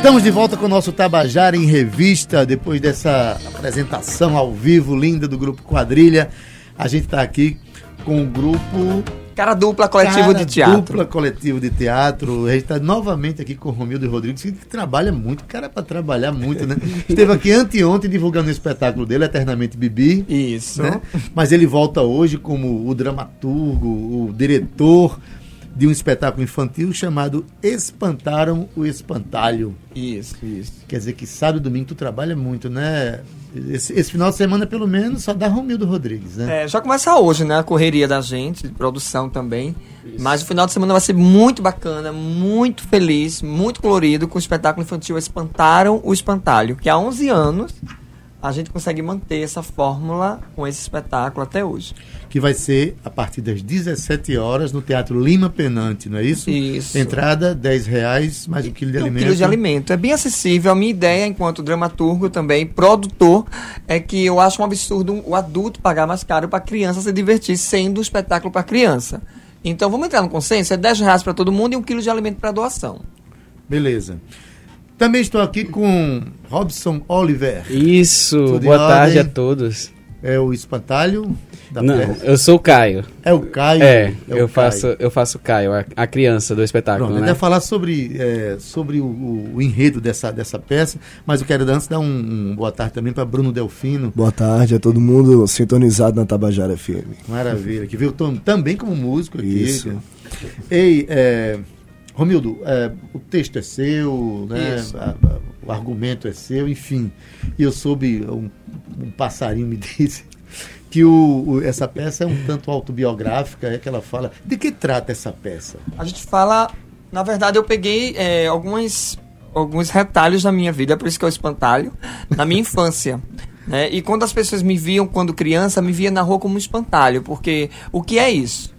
Estamos de volta com o nosso Tabajara em Revista, depois dessa apresentação ao vivo linda do Grupo Quadrilha. A gente está aqui com o grupo. Cara dupla coletivo Cara de teatro. Dupla coletivo de teatro. A gente está novamente aqui com o Romildo Rodrigues, que trabalha muito. Cara, é para trabalhar muito, né? Esteve aqui anteontem divulgando o espetáculo dele, Eternamente Bibi. Isso. né? Mas ele volta hoje como o dramaturgo, o diretor de um espetáculo infantil chamado Espantaram o Espantalho. Isso, isso. Quer dizer que sábado e domingo tu trabalha muito, né? Esse, esse final de semana, pelo menos, só dá Romildo Rodrigues, né? É, já começa hoje, né? A correria da gente, de produção também. Mas o final de semana vai ser muito bacana, muito feliz, muito colorido, com o espetáculo infantil Espantaram o Espantalho, que há 11 anos a gente consegue manter essa fórmula com esse espetáculo até hoje. Que vai ser a partir das 17 horas no Teatro Lima Penante, não é isso? Isso. Entrada, 10 reais, mais um quilo de um alimento. quilo de alimento. É bem acessível. A minha ideia, enquanto dramaturgo também, produtor, é que eu acho um absurdo o adulto pagar mais caro para a criança se divertir sendo um espetáculo para criança. Então vamos entrar no consenso? É 10 reais para todo mundo e um quilo de alimento para doação. Beleza. Também estou aqui com Robson Oliver. Isso, boa tarde ordem? a todos. É o espantalho da Não, peça. eu sou o Caio. É o Caio. É, o eu Caio. faço, eu faço o Caio, a, a criança do espetáculo, Pronto, né? vai falar sobre, é, sobre o, o- o enredo dessa, dessa peça, mas eu quero antes dar um, um boa tarde também para Bruno Delfino. Boa tarde a todo mundo sintonizado na Tabajara FM. Maravilha, que veio tam- também como músico aqui. Isso. Ei, é, Romildo, é, o texto é seu, né? A- a- o argumento é seu, enfim. E eu soube, um, um passarinho me disse que o, o- essa peça é um tanto autobiográfica, é que ela fala. De que trata essa peça? A gente fala. Na verdade, eu peguei é, algumas, alguns retalhos da minha vida, por isso que é o espantalho, na minha infância. Né? E quando as pessoas me viam quando criança, me via na rua como um espantalho, porque o que é isso?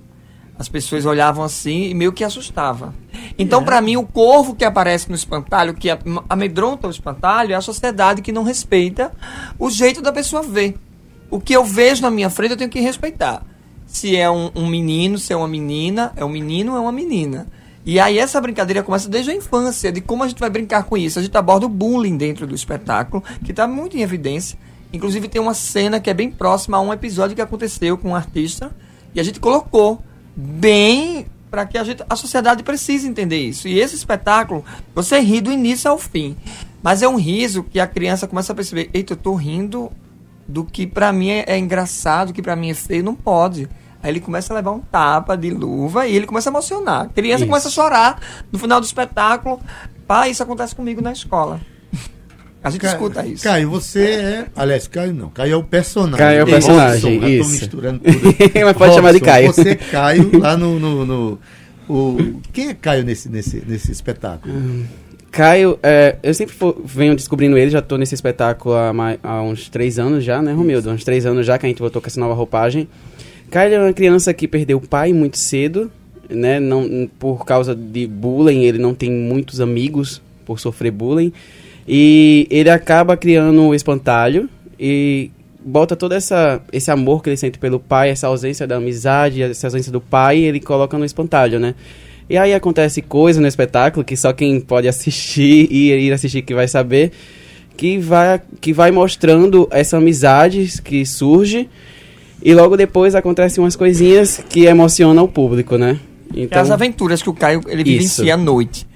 As pessoas olhavam assim e meio que assustava. Então, pra mim, o corvo que aparece no espantalho, que am- amedronta o espantalho, é a sociedade que não respeita o jeito da pessoa ver. O que eu vejo na minha frente, eu tenho que respeitar. Se é um, um menino, se é uma menina, é um menino, é uma menina. E aí essa brincadeira começa desde a infância, de como a gente vai brincar com isso. A gente aborda o bullying dentro do espetáculo, que está muito em evidência. Inclusive tem uma cena que é bem próxima a um episódio que aconteceu com um artista, e a gente colocou bem para que a, gente, a sociedade precise entender isso. E esse espetáculo, você ri do início ao fim. Mas é um riso que a criança começa a perceber, eita, eu tô rindo do que pra mim é, é engraçado, do que pra mim é feio, não pode. Aí ele começa a levar um tapa de luva e ele começa a emocionar. A criança Isso. começa a chorar no final do espetáculo. Pai, isso acontece comigo na escola. A gente Ca- escuta isso. Caio, você é. Aliás, Caio não. Caio é o personagem. Caio é o Robson, personagem, já tô isso. misturando tudo. Mas pode chamar de Robson, Caio. Você é Caio lá no. no, no- o, quem é Caio nesse, nesse, nesse espetáculo? Caio, é, eu sempre fo- venho descobrindo ele, já tô nesse espetáculo há, há uns três anos já, né, Romildo? Uns três anos já que a gente voltou com essa nova roupagem. Caio é uma criança que perdeu o pai muito cedo, né? Não, por causa de bullying, ele não tem muitos amigos por sofrer bullying. E ele acaba criando o espantalho e bota todo essa, esse amor que ele sente pelo pai, essa ausência da amizade, essa ausência do pai, ele coloca no espantalho, né? E aí acontece coisa no espetáculo que só quem pode assistir e ir assistir que vai saber, que vai, que vai mostrando essa amizade que surge e logo depois acontecem umas coisinhas que emocionam o público, né? É as aventuras que o Caio ele Isso. vivencia à noite.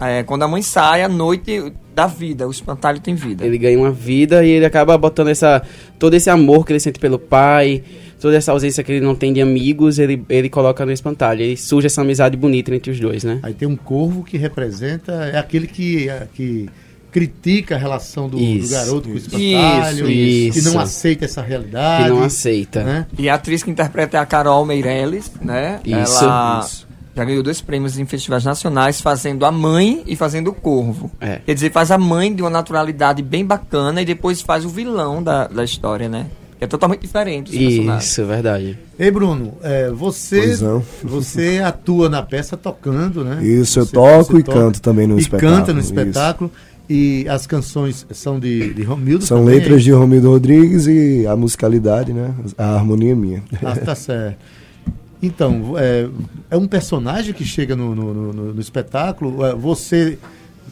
É, quando a mãe sai, à noite da vida. O espantalho tem vida. Ele ganha uma vida e ele acaba botando essa todo esse amor que ele sente pelo pai, toda essa ausência que ele não tem de amigos, ele, ele coloca no espantalho. E surge essa amizade bonita entre os dois, né? Aí tem um corvo que representa. É aquele que, é, que critica a relação do, do Isso, garoto com o espantalho, Isso, que não aceita essa realidade. Que não aceita. né? E a atriz que interpreta é a Carol Meirelles, né? Isso, Ela isso. Já ganhou dois prêmios em festivais nacionais, fazendo a mãe e fazendo o corvo. É. Quer dizer, faz a mãe de uma naturalidade bem bacana e depois faz o vilão da, da história, né? É totalmente diferente. Isso, verdade. Ei, Bruno, é, você, você atua na peça tocando, né? Isso, eu Você- toco você e canto também no e espetáculo, canta no isso. espetáculo. E as canções são de, de Romildo São também? letras de Romildo Rodrigues e a musicalidade, né? A harmonia é minha. Ah, tá certo. Então, é, é um personagem que chega no, no, no- no espetáculo. é, Você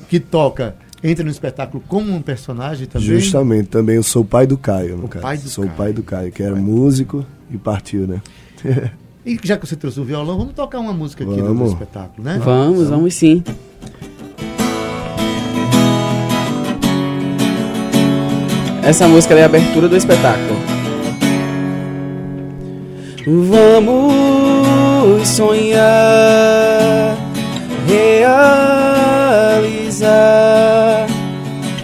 que toca entra no espetáculo como um personagem também. Justamente, também eu sou o pai do Caio, no O caso. pai do sou Caio. o pai do Caio, que era músico e partiu, né? E já que você trouxe o violão, vamos tocar uma música aqui Vamos. espetáculo, né? Vamos, vamos sim. Essa música é a abertura do espetáculo. Vamos sonhar, realizar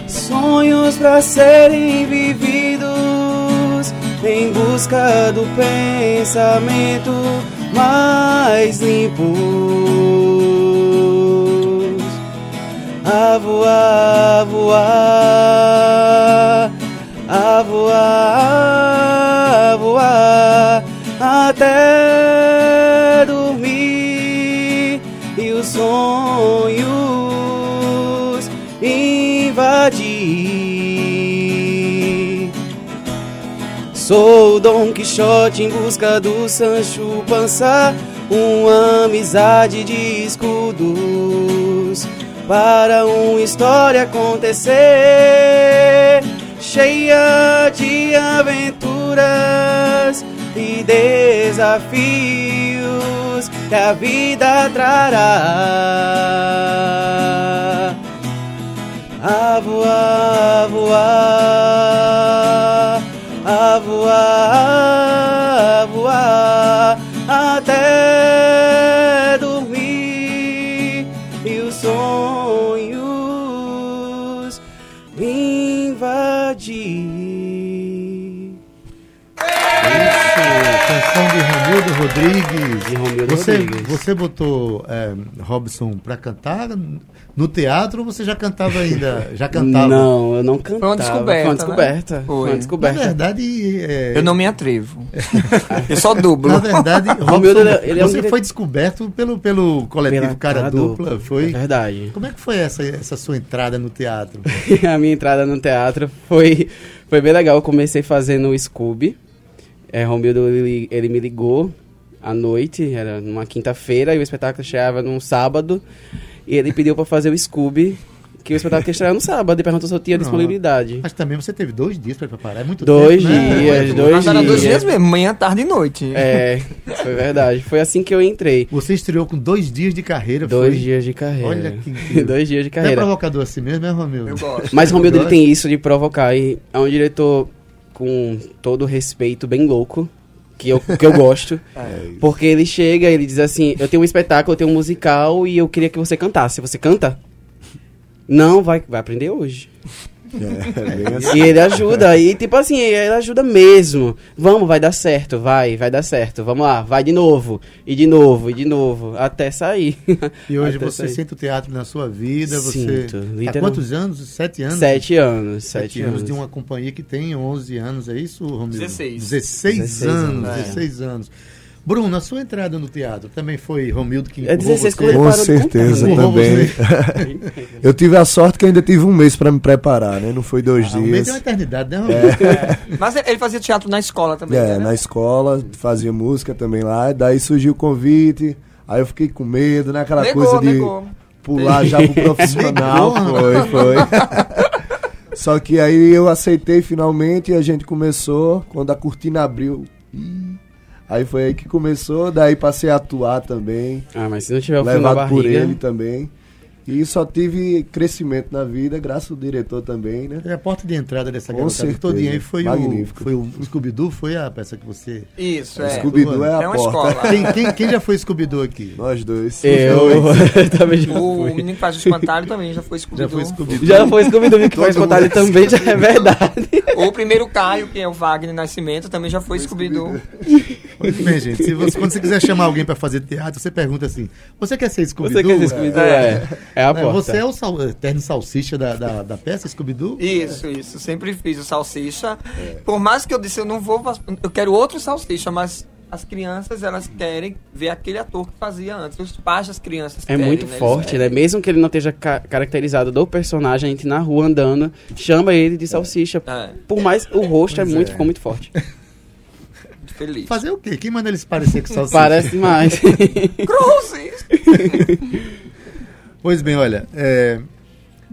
sonhos para serem vividos em busca do pensamento mais limpos a voar, voar, a voar, voar até os sonhos invadir. Sou Dom Quixote em busca do Sancho Pança, uma amizade de escudos para uma história acontecer, cheia de aventuras e desafios que a vida trará. A voar, voar, a voar, voar até Canção de Romildo Rodrigues. De Romildo você, Rodrigues. Você botou é, Robson pra cantar no teatro ou você já cantava ainda? Já cantava? Não, eu não cantava. uma descoberta, Foi uma né? descoberta. Foi. Foi uma Na descoberta. verdade, é, Eu não me atrevo. Eu só dublo. na verdade, Robson, Romildo, ele é um você dire- foi descoberto pelo, pelo coletivo Pela Cara Dupla, É foi? verdade. Como é que foi essa, essa sua entrada no teatro? a minha entrada no teatro foi, foi bem legal. Eu comecei fazendo o Scooby. É, Romildo, ele, ele me ligou à noite, era numa quinta-feira, e o espetáculo estreava num sábado. E ele pediu pra fazer o Scooby, que o espetáculo ia estrear no sábado, e perguntou se eu tinha Não. disponibilidade. Mas também você teve dois dias pra preparar, é muito Dois tempo, né? dias, dois era dois dias. dias mesmo, manhã, tarde e noite. É, foi verdade. Foi assim que eu entrei. Você estreou com dois dias de carreira, Dois foi? dias de carreira. Olha que incrível. Dois dias de Não é carreira. provocador assim mesmo, é, Romildo? Eu gosto. Mas Romildo ele tem isso de provocar e é um diretor com todo respeito bem louco, que eu, que eu gosto. Porque ele chega, ele diz assim: Eu tenho um espetáculo, eu tenho um musical e eu queria que você cantasse. Você canta? Não, vai, vai aprender hoje. É, assim. E ele ajuda, e tipo assim, ele ajuda mesmo. Vamos, vai dar certo, vai, vai dar certo. Vamos lá, vai de novo, e de novo, e de novo, até sair. E hoje Até você sair. sente o teatro na sua vida, você... Sinto, Há literal- quantos anos? Sete anos? Sete anos, Sete sete anos anos. de uma companhia que tem 11 anos, é isso, Romildo? 16. 16, 16 anos, anos, é. 16 anos. Bruno, a sua entrada no teatro também foi Romildo que É empurrou 16 você? Com certeza também. Eu tive a sorte que ainda tive um mês pra me preparar, né? Não foi dois Ah, um mês dias. é uma eternidade, né, Romildo? Mas ele fazia teatro na escola também, É, né? na escola, fazia música também lá, daí surgiu o convite, aí eu fiquei com medo, né? Aquela Negou, coisa de negou. pular já pro profissional. Foi, foi. Só que aí eu aceitei finalmente e a gente começou, quando a cortina abriu. ih, Aí foi aí que começou, daí passei a atuar também, Ah, mas se não tiver o levado por ele também. E só tive crescimento na vida, graças ao diretor também, né? É a porta de entrada dessa garotada certeza. todinha aí foi o, Magnífico. foi o Scooby-Doo, foi a peça que você... Isso, é. Scooby-Doo é a É uma porta. escola. Quem, quem, quem já foi Scooby-Doo aqui? Nós dois. Eu também já O fui. menino que faz o espantalho também já foi Já Scooby-Doo. foi Scooby-Doo? Já foi Scooby-Doo que faz contato mundo. também, já é verdade. O primeiro Caio, que é o Wagner Nascimento, também já foi Scooby-Doo. Muito bem, gente. Se você, quando você quiser chamar alguém pra fazer teatro, você pergunta assim: Você quer ser Scooby-Doo? Você quer ser Scooby-Doo? É. É a Não, porta. Você é o sal, eterno salsicha da, da, da peça Scooby-Doo? Isso, isso. Sempre fiz o salsicha. Por mais que eu disse, eu não vou. Eu quero outro salsicha, mas as crianças, elas querem ver aquele ator que fazia antes. Os pais das crianças É querem, muito né? Forte, né? querem. Mesmo que ele não esteja ca- caracterizado do personagem, a gente na rua andando, chama ele de salsicha. É, Por mais o rosto é muito, é. ficou muito forte. muito feliz. Fazer o quê? Quem manda eles parecer com salsicha? Parece mais. Cruzes! Pois bem, olha, é,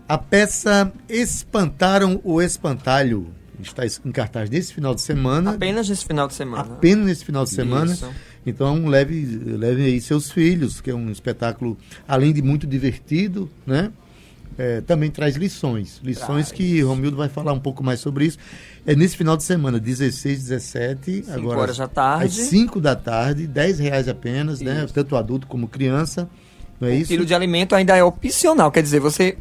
A peça Espantaram o Espantalho está em cartaz nesse final de semana. Apenas nesse final de semana. Apenas nesse final de semana. Isso. Então leve, leve aí seus filhos, que é um espetáculo, além de muito divertido, né? É, também traz lições. Lições Traz. que Romildo vai falar um pouco mais sobre isso. É nesse final de semana, 16, 17, Cinco agora horas da tarde. às 5 da tarde, 10 reais apenas, né? Isso. Tanto adulto como criança. Não é o isso? quilo de alimento ainda é opcional, quer dizer, você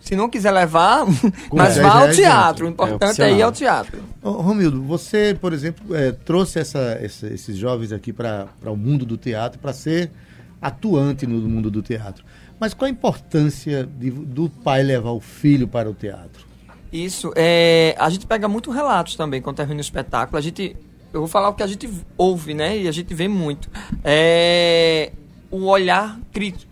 se não quiser levar, mas 10 vá ao teatro. O entra. importante É é, ir ao teatro. Ô, Romildo, você, por exemplo, eh, trouxe essa- essa- esses jovens aqui para o mundo do teatro para ser atuante no mundo do teatro. Mas qual a importância de- do pai levar o filho para o teatro? Isso. É, a gente pega muito relatos também quando termina o espetáculo. A gente. Eu vou falar o que a gente ouve, né? E a gente vê muito. É o olhar crítico.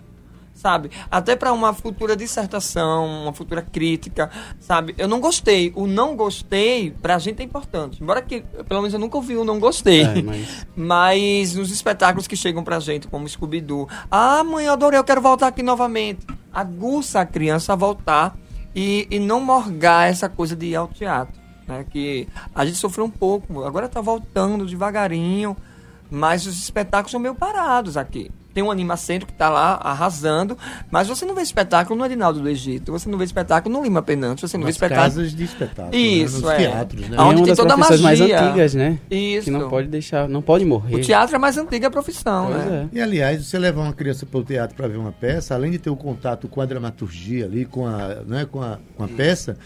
Sabe? Até para uma futura dissertação, uma futura crítica, sabe? Eu não gostei. O não gostei, pra gente é importante. Embora que, pelo menos eu nunca ouvi o não gostei. É, mas- Mas nos espetáculos que chegam pra gente, como Scooby-Doo, ah, mãe, eu adorei, eu quero voltar aqui novamente. Aguça a criança a voltar e, e não morgar essa coisa de ir ao teatro. Né? Que a gente sofreu um pouco, agora tá voltando devagarinho, mas os espetáculos são meio parados aqui. Tem um animacentro que tá lá arrasando, mas você não vê espetáculo no Arinaldo do Egito, você não vê espetáculo no Lima Penante, você não vê Nas espetáculo. casas de espetáculo, Isso, né? nos é. teatros, né? E é Onde uma tem toda a profissões mais magia. antigas, né? Isso. Que não pode deixar, não pode morrer. O teatro é a mais antiga profissão, Pois né? é. E aliás, você levar uma criança para o teatro para ver uma peça, além de ter o contato com a dramaturgia ali, com a, né, com a, com a peça,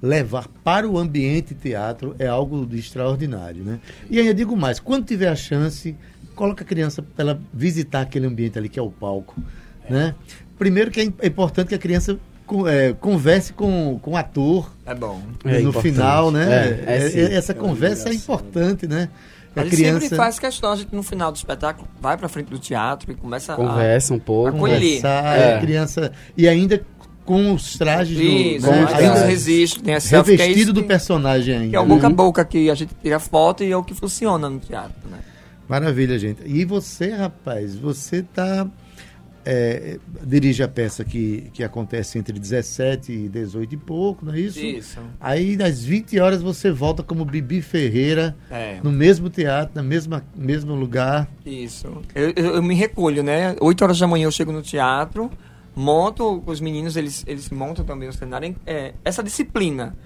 levar para o ambiente teatro é algo de extraordinário, né? E ainda digo mais, quando tiver a chance, coloca a criança para ela visitar aquele ambiente ali que é o palco, né? Primeiro que é é importante que a criança é, converse com, com o ator É bom. É no importante. final, né? É, é É- é- essa conversa é importante, né? A gente sempre faz questão, a gente no final do espetáculo vai pra frente do teatro e começa Conversa um pouco. Acolher. conversar, É. a criança e ainda com os trajes do, Isso, Com né? os trajes. registros, tem a selfie, que é revestido do que- personagem ainda. Que é o boca a boca que a gente tira foto e é o que funciona no teatro, né? Maravilha, gente. E você, rapaz, você tá é, dirige a peça que, que acontece entre 17 e 18 e pouco, não é isso? Isso. Aí nas 20 horas você volta como Bibi Ferreira É. no mesmo teatro, no mesma, mesmo lugar. Isso. Eu, eu, eu me recolho, né? 8 horas da manhã eu chego no teatro, monto, os meninos, eles, eles montam também o cenário. É, essa disciplina.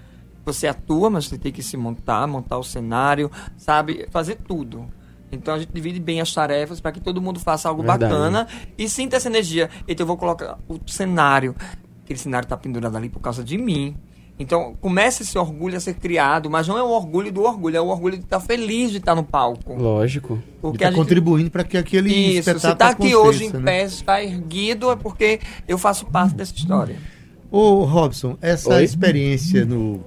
Você atua, mas você tem que se montar, montar o cenário, sabe? Fazer tudo. Então a gente divide bem as tarefas para que todo mundo faça algo Verdade. bacana e sinta essa energia. Então eu vou colocar o cenário. Aquele cenário está pendurado ali por causa de mim. Então começa esse orgulho a ser criado, mas não é o orgulho do orgulho, é o orgulho de estar feliz de estar no palco. Lógico. E Porque tá gente contribuindo para que aquele isso, espetáculo você está aqui hoje em né? pé, está erguido, é porque eu faço parte dessa história. Ô, Robson, essa Oi? experiência no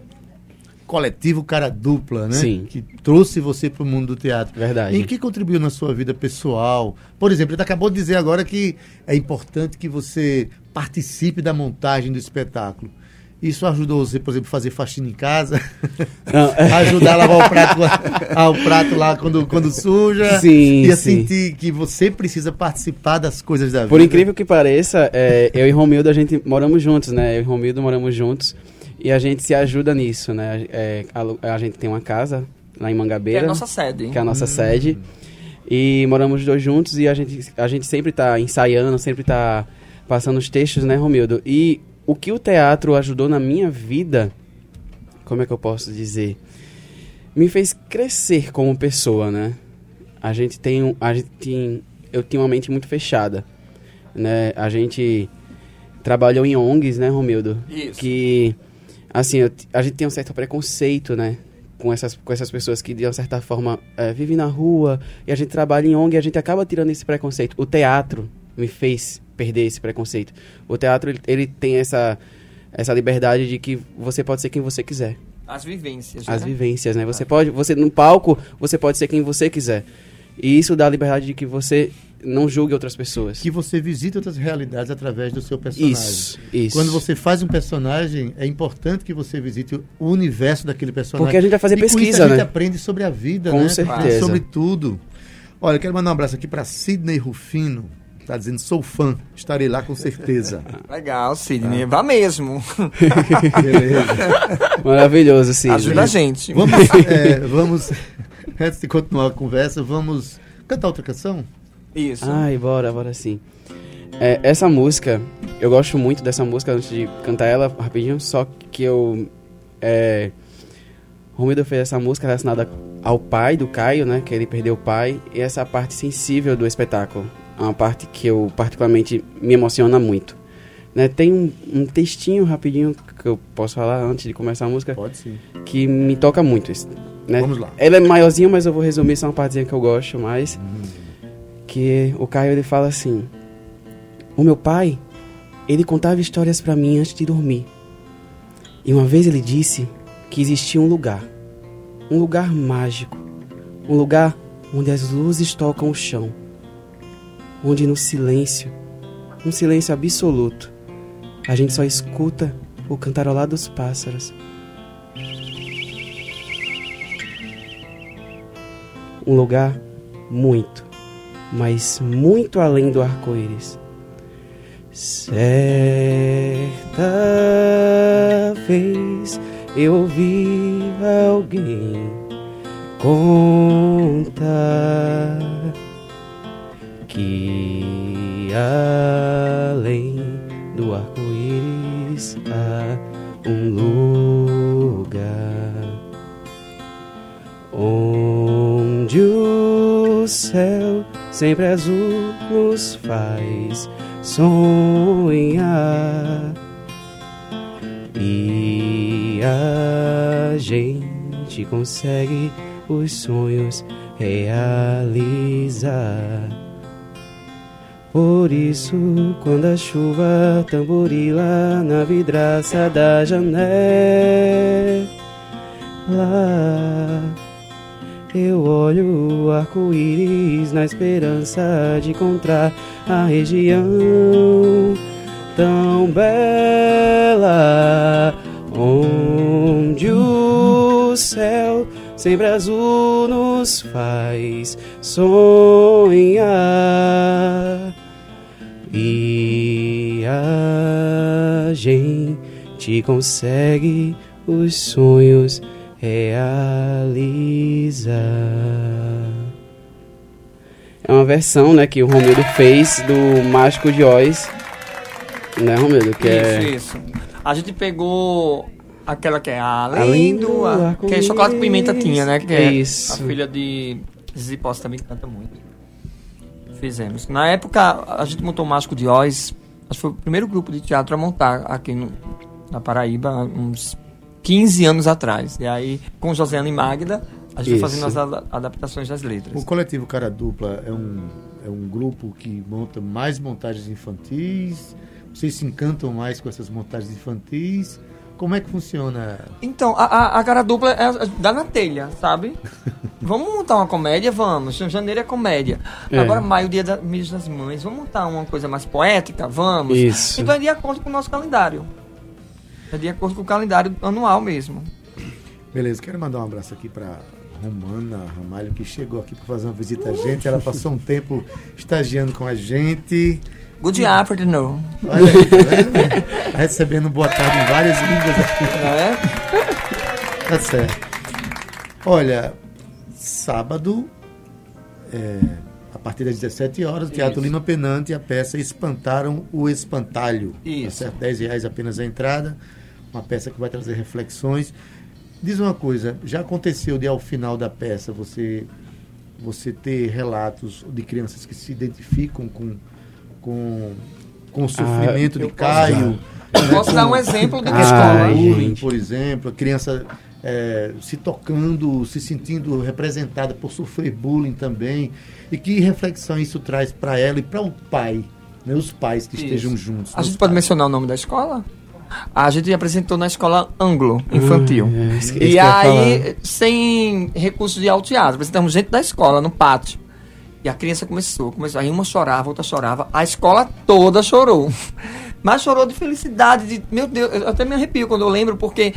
coletivo Cara Dupla, né? Sim. Que trouxe você para o mundo do teatro. Verdade. Em que contribuiu na sua vida pessoal? Por exemplo, ele acabou de dizer agora que é importante que você participe da montagem do espetáculo. Isso ajudou você, por exemplo, a fazer faxina em casa? Não, é- ajudar a lavar o prato, lá- o prato lá quando, quando suja? Sim, E a sim. sentir que você precisa participar das coisas da vida. Por incrível que pareça, é, eu e Romildo, a gente moramos juntos, né? Eu e Romildo moramos juntos e a gente se ajuda nisso, né? É, a, a gente tem uma casa lá em Que Mangabeira, é a nossa sede. que é a nossa sede, e moramos os dois juntos e a gente, a gente sempre tá ensaiando, sempre tá passando os textos, né, Romildo? E o que o teatro ajudou na minha vida, como é que eu posso dizer? Me fez crescer como pessoa, né? A gente tem, um- a gente tem, eu tinha uma mente muito fechada, né? A gente trabalhou em ONGs, né, Romildo? Isso. Que, assim, eu a gente tem um certo preconceito, né? Com essas, com essas pessoas que, de uma certa forma, eh, vivem na rua e a gente trabalha em ONG e a gente acaba tirando esse preconceito. O teatro me fez perder esse preconceito. O teatro, ele, ele tem essa, essa liberdade de que você pode ser quem você quiser. As vivências. As né? vivências, né? Você pode, você no palco, você pode ser quem você quiser. E isso dá a liberdade de que você não julgue outras pessoas. Que você visita outras realidades através do seu personagem. Isso, isso. Quando você faz um personagem, é importante que você visite o universo daquele personagem. Porque a gente vai fazer e com isso pesquisa, a gente né? aprende sobre a vida, Com né? certeza. Sobre tudo. Olha, eu quero mandar um abraço aqui para Sidney Rufino, Tá dizendo, sou fã, estarei lá com certeza. Legal, Sidney. Vá mesmo. Beleza. Maravilhoso, sim. Ajuda a gente. Vamos, é, vamos, antes de continuar a conversa, vamos cantar outra canção? Isso. Ai, bora, bora sim. É, essa música, eu gosto muito dessa música antes de cantar ela rapidinho, só que eu. É, Romildo fez essa música relacionada ao pai do Caio, né? Que ele perdeu o pai, e essa parte sensível do espetáculo. É uma parte que eu particularmente me emociona muito. Né, tem um, um textinho rapidinho que eu posso falar antes de começar a música Pode sim. que me toca muito. Né? Vamos lá. Ela é maiorzinha, mas eu vou resumir só uma partezinha que eu gosto mais. Que o Caio ele fala assim: O meu pai, ele contava histórias pra mim antes de dormir. E uma vez ele disse que existia um lugar, um lugar mágico, um lugar onde as luzes tocam o chão, onde no silêncio, um silêncio absoluto, a gente só escuta o cantarolar dos pássaros. um lugar muito, mas muito além do arco-íris. Certa vez eu ouvi alguém contar que além do arco-íris há um lugar onde o céu sempre azul nos faz sonhar e a gente consegue os sonhos realizar. Por isso, quando a chuva tamborila na vidraça da janela, eu olho o arco-íris na esperança de encontrar a região tão bela onde o céu sempre azul nos faz sonhar gente consegue os sonhos realizar. É uma versão, né, que o Romildo fez do Mágico de Oz, né, Romildo? Que é... Isso, isso. A gente pegou aquela que é além, Além do... a- que é chocolate com pimenta tinha, né? Que é Isso. a filha de Zizi Posse também canta muito. Fizemos. Na época, a gente montou o Mágico de Oz. Acho que foi o primeiro grupo de teatro a montar aqui no, na Paraíba, uns 15 anos atrás. E aí, com Josiane e Magda, a gente foi fazendo as ada- adaptações das letras. O coletivo Cara Dupla é um, é um grupo que monta mais montagens infantis. Vocês se encantam mais com essas montagens infantis. Como é que funciona? Então, a, a, a cara dupla é dá na telha, sabe? vamos montar uma comédia? Vamos. Janeiro é comédia. É. Agora, maio, dia da, mês das mães. Vamos montar uma coisa mais poética? Vamos. Isso. Então é de acordo com o nosso calendário. É de acordo com o calendário anual mesmo. Beleza, quero mandar um abraço aqui para Romana Ramalho, que chegou aqui para fazer uma visita a gente. Ela passou um tempo estagiando com a gente. Good afternoon. Olha aí, tá? Tá recebendo boa tarde em várias línguas aqui. Não é? Tá certo. Olha, sábado, é, a partir das 17 horas, o Teatro Isso. Lima Penante e a peça Espantaram o Espantalho. Tá Isso. certo? 10 reais apenas a entrada. Uma peça que vai trazer reflexões. Diz uma coisa, já aconteceu de ao final da peça você você ter relatos de crianças que se identificam com com, com o sofrimento Ah, de posso Caio. Eu né, posso com- dar um exemplo de uma Ah, escola. bullying, por exemplo, a criança é, se tocando, se sentindo representada por sofrer bullying também. E que reflexão isso traz para ela e para o pai, né, os pais que Isso. estejam juntos. A gente pode pais. mencionar o nome da escola? A gente apresentou na escola Anglo Infantil. Ah, é, que- e que aí, sem recurso de teatro, apresentamos gente da escola no pátio. E a criança começou, começou. Aí uma chorava, outra chorava. A escola toda chorou. Mas chorou de felicidade, de. Meu Deus, eu até me arrepio quando eu lembro, porque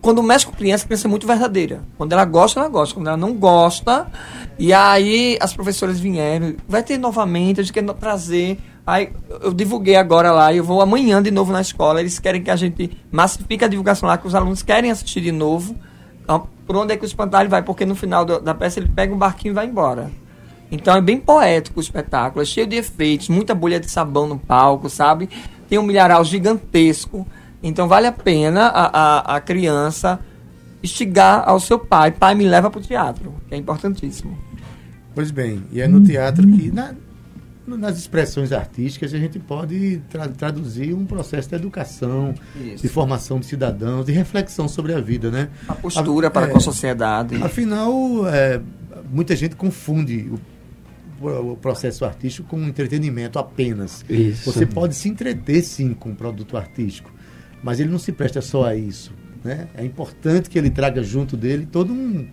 quando mexe com criança, a criança é muito verdadeira. Quando ela gosta, ela gosta. Quando ela não gosta, e aí as professoras vieram, vai ter novamente, a gente quer trazer. Aí eu divulguei agora lá, eu vou amanhã de novo na escola. Eles querem que a gente massifique a divulgação lá, que os alunos querem assistir de novo. Então, por onde é que o espantalho vai? Porque no final do, da peça ele pega um barquinho e vai embora. Então é bem poético o espetáculo, é cheio de efeitos, muita bolha de sabão no palco, sabe? Tem um milharal gigantesco. Então vale a pena a, a, a criança instigar ao seu pai. Pai, me leva para o teatro, que é importantíssimo. Pois bem, e é no teatro que, na, nas expressões artísticas, a gente pode tra traduzir um processo de educação, Isso. de formação de cidadãos, de reflexão sobre a vida, né? A postura a, para é, com a sociedade. Afinal, é, muita gente confunde o o processo artístico com um entretenimento apenas. Isso. Você pode se entreter sim com um produto artístico, mas ele não se presta só a isso. Né? É importante que ele traga junto dele todo um,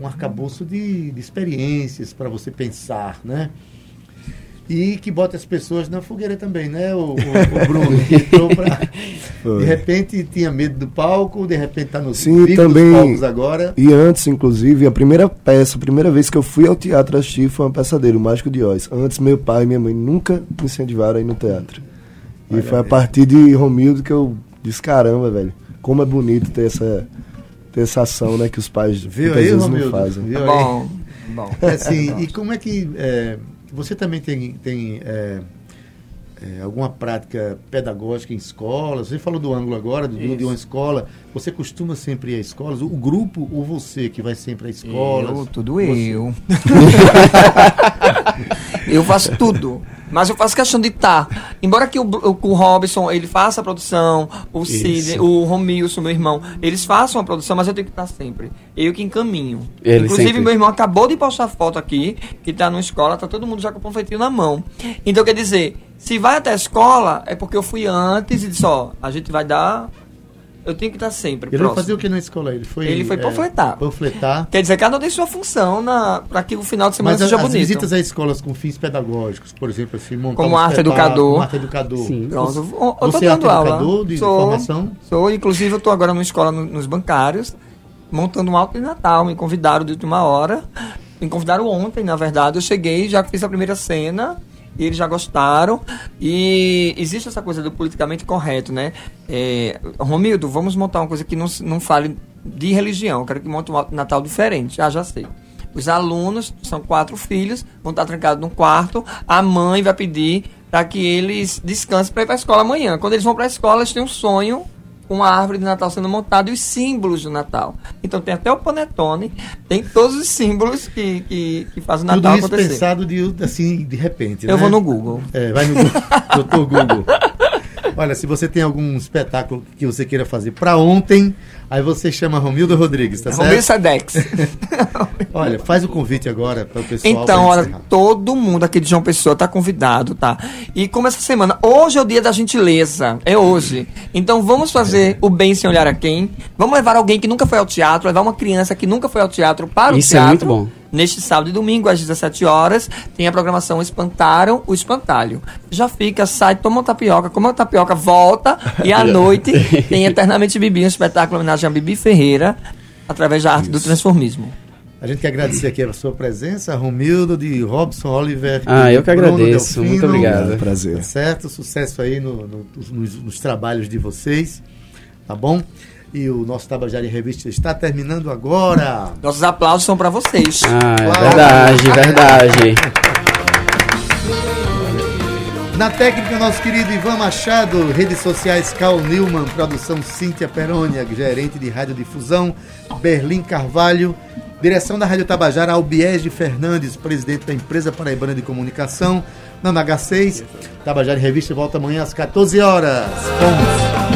um arcabouço de, de experiências para você pensar, né? E que bota as pessoas na fogueira também, né? O, o, o Bruno que entrou pra, de repente tinha medo do palco, de repente está no Sim, também, dos palcos agora. E antes, inclusive, a primeira peça, a primeira vez que eu fui ao teatro assistir foi uma peça dele, o Mágico de Oz. Antes meu pai e minha mãe nunca me incentivaram a ir no teatro. E Olha foi a partir de Romildo que eu disse, caramba, velho, como é bonito ter essa ter essa ação, né, que os pais Viu aí, Romildo? não fazem. Viu bom, bom. É assim, e como é que é, você também tem, tem é, é, alguma prática pedagógica em escolas? Você falou do ângulo agora, do, de uma escola. Você costuma sempre ir a escolas? O grupo ou você que vai sempre a escolas? Eu, tudo você. eu. eu faço tudo. Mas eu faço questão de estar. Tá. Embora que o, o, o, Robson ele faça a produção, o Cid, o Romilson, meu irmão, eles façam a produção, mas eu tenho que estar sempre. Eu que encaminho. Ele Inclusive, sempre. meu irmão acabou de postar foto aqui, que está na escola, tá todo mundo já com o panfletinho na mão. Então, quer dizer, se vai até a escola, é porque eu fui antes e disse, ó, a gente vai dar eu tenho que estar sempre Ele próximo. fazia o que na escola? Ele foi, ele foi panfletar. É, panfletar. Quer dizer, cada um tem sua função para que o final de semana Mas seja as bonito. visitas a escolas com fins pedagógicos, por exemplo, assim, montar Como um arte educador. arte educador. Sim, pronto. Eu, eu Você é arte aula. educador de sou, formação? Sou, inclusive eu estou agora numa escola no, nos bancários, montando um alto de Natal. Me convidaram de última hora. Me convidaram ontem, na verdade. Eu cheguei, já fiz a primeira cena e eles já gostaram. E existe essa coisa do politicamente correto, né? É, Romildo, vamos montar uma coisa que não, não fale de religião. Eu quero que monte um Natal diferente. Ah, já sei. Os alunos, são quatro filhos, vão estar trancados num quarto. A mãe vai pedir para que eles descansem para ir para a escola amanhã. Quando eles vão para a escola, eles têm um sonho com a árvore de Natal sendo montada e os símbolos do Natal. Então tem até o panetone, tem todos os símbolos que, que, que fazem o Natal Tudo isso acontecer. pensado de, assim, de repente, Eu né? vou no Google. É, vai no Google. Doutor Google. Olha, se você tem algum espetáculo que você queira fazer para ontem, aí você chama Romildo Rodrigues, tá Romildo certo? Sadex. olha, faz o convite agora para o pessoal. Então, olha, todo mundo aqui de João Pessoa tá convidado, tá? E como essa semana, hoje é o dia da gentileza, é hoje. Então vamos fazer é. o bem sem olhar a quem. Vamos levar alguém que nunca foi ao teatro, levar uma criança que nunca foi ao teatro para Isso o teatro. Isso é muito bom Neste sábado e domingo, às 17 horas, tem a programação Espantaram o Espantalho. Já fica, sai, toma uma tapioca, come uma tapioca, volta e à noite tem Eternamente Bibi, um espetáculo em homenagem a Bibi Ferreira, através da arte Isso. do transformismo. A gente quer agradecer aqui a sua presença, Romildo, de Robson Oliver. Ah, eu que agradeço. Delfino, Muito obrigado. É um prazer. Certo? Sucesso aí no, no, nos, nos trabalhos de vocês. Tá bom? E o nosso Tabajara em Revista está terminando agora. Nossos aplausos são para vocês. Ah, é verdade, verdade. Na técnica, nosso querido Ivan Machado, redes sociais Cal Newman, produção Cíntia Perônia, gerente de radiodifusão, Berlim Carvalho, direção da Rádio Tabajara, Albiege Fernandes, presidente da empresa paraibana de comunicação, na H6. Tabajara em Revista volta amanhã às 14 horas. Vamos.